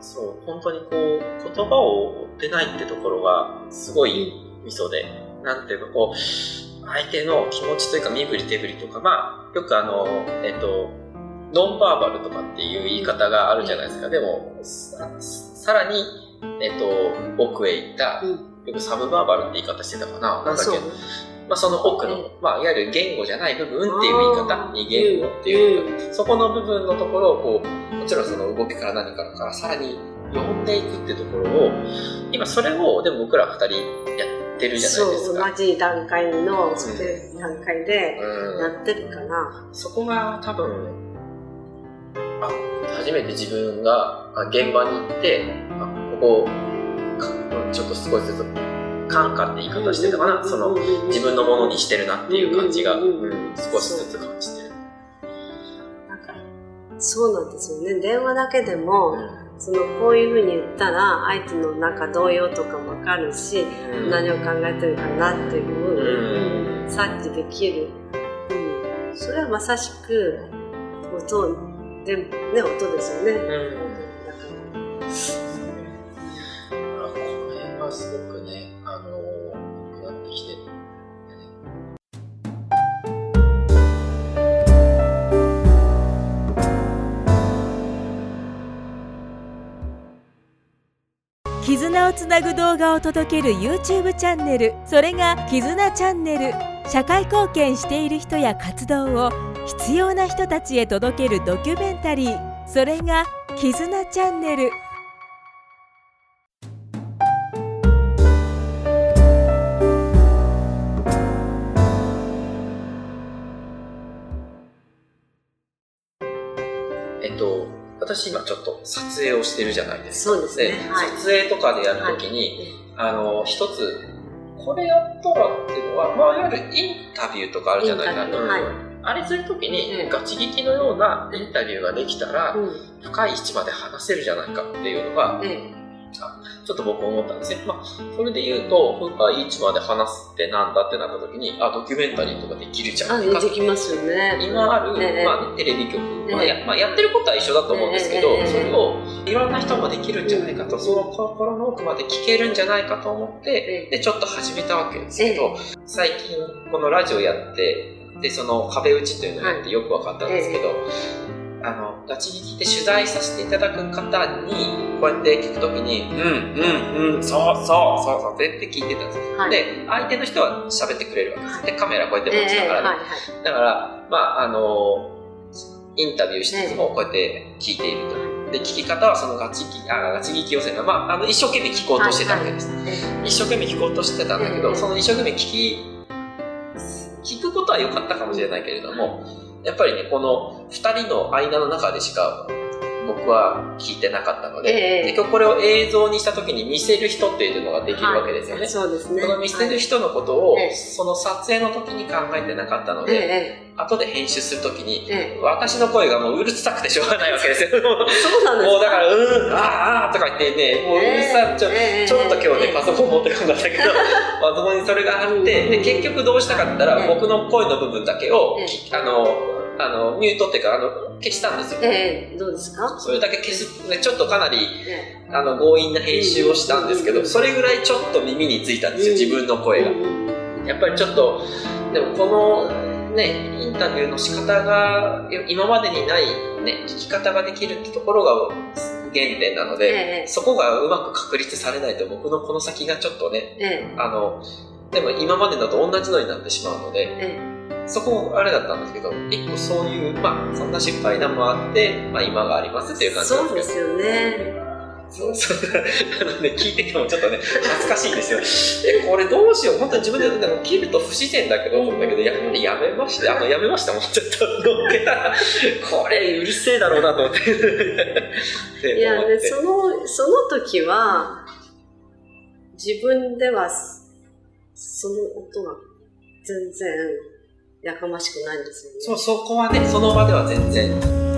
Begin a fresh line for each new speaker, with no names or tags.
そう、本当にこう、言葉を追ってないってところが、すごいミソで、なんていうかこう、相手の気持ちというか身振り手振りとか、まあ、よくあの、えっと、ノンバーバルとかっていう言い方があるじゃないですか。でも、ささらに、えっと、奥へ行った、よくサブバーバルって言い方してたかな。なんだっけ？まあ、その奥の、まあ、いわゆる言語じゃない部分っていう言い方、二言語っていう言い方、そこの部分のところをこう、もちろんその動きから何からからさらに呼んでいくっていうところを、今それをでも僕ら二人やってるじゃないです
そう、
か。
同じ段階の、段階で
うん
やってるかな。
そこが多分、あ、初めて自分があ現場に行って、あ、ここ、かちょっと少しずつ感化って言い方してたかな、その、自分のものにしてるなっていう感じが、少しずつ感じてる。
そうなんですよね。電話だけでも、そのこういうふうに言ったら相手のなんか動揺とかもわかるし、
うん。
何を考えてるかなっていう、
う
察知できる、うん、それはまさしく音でね音ですよね、
うん
絆をつなぐ動画を届ける YouTube チャンネル。それが「絆チャンネル」社会貢献している人や活動を必要な人たちへ届けるドキュメンタリー。それが「絆チャンネル」
えっと、私今ちょっと撮影をしてるじゃないですか。
そうですね。はい。
撮影とかでやるときに、あの、一つ、これやったらっていうのは、まあ、いわゆるインタビューとかあるじゃないか
インタビューはい。
あれするときに、
ええ
ガチ聞きのようなインタビューができたら、
うん。
深い位置まで話せるじゃないかっていうのが、
え
ちょっと僕思ったんですね。まあ、それで言うと、深い位置まで話すってなんだってなった時に、あ、ドキュメンタリーとかできるじゃ
あ
ないか
できますよね。
今ある、
ええ
まあね、テレビ局、まあ
ええ
やまあ、やってることは一緒だと思うんですけど、
ええ
それをいろんな人もできるんじゃないかと、その心の奥まで聞けるんじゃないかと思って、で、ちょっと始めたわけですけど、最近このラジオやって、で、その壁打ちというのをやってよく分かったんですけど、あの、ガチ聞きで取材させていただく方に、こうやって聞くときに、うん、うん、うん、そう、そう、そう、そう、って聞いてたんですよ。
はい
で、相手の人は喋ってくれるわけです。で、カメラこうやって
え
持ちながらね、
えはいはい
だから、まあ、あの、インタビューしつつもこうやって聞いていると。で、聞き方はそのガチ聞き、あ、ガチ聞き寄せの、まあ、あの、一生懸命聞こうとしてたわけです。
え
一生懸命聞こうとしてたんだけど、
ええ
その一生懸命聞き、聞くことは良かったかもしれないけれども、やっぱりね、この2人の間の中でしか僕は聞いてなかったので、
ええ。
結局これを映像にした時に見せる人っていうのができるわけですよね。
はい。そうですね。
その見せる人のことを、
ええ。
その撮影の時に考えてなかったの
ええ
で、
え。
後で編集する時に、
ええ。
私の声がもううるさくてしょうがないわけですよ。
そうなんです
もうだから、うーん、あーあーとか言ってね、もううるさちょ、
ええ。
ちょっと今日ね、
ええ。
パソコン持ってこなかったけど、パソコンにそれがあって、で、結局どうしたかったら、
ええ。
僕の声の部分だけをあの、あの、ミュートっていうか、あの、消したんですよ。
ええどうですか？
それだけ消す、ね、ちょっとかなり、
え
あの、強引な編集をしたんですけど、
うん。
それぐらいちょっと耳についたんですよ、
うん。
自分の声が。
うん
やっぱりちょっと、でもこのね、インタビューの仕方が、今までにないね、聞き方ができるってところが原点なので、
ええ。
そこがうまく確立されないと僕のこの先がちょっとね、
ええ。
あの、でも今までのと同じのになってしまうので、
え
そこあれだったんですけど、一個そういう、まあ、そんな失敗談もあって、まあ今がありますっていう感じなんですけど。
そうですよね
そうそう。あのね、聞いててもちょっとね、恥ずかしいんですよ。え、これどうしよう？本当に自分でなんか切ると不自然だけど、思ったけど、やっぱりやめました？あの、やめましたもん。ちょっと乗っけたら、これうるせえだろうなと思って。
いやそのその時は自分ではその音が全然やかましくないんですよね。
そう、そこはね、その場では全然。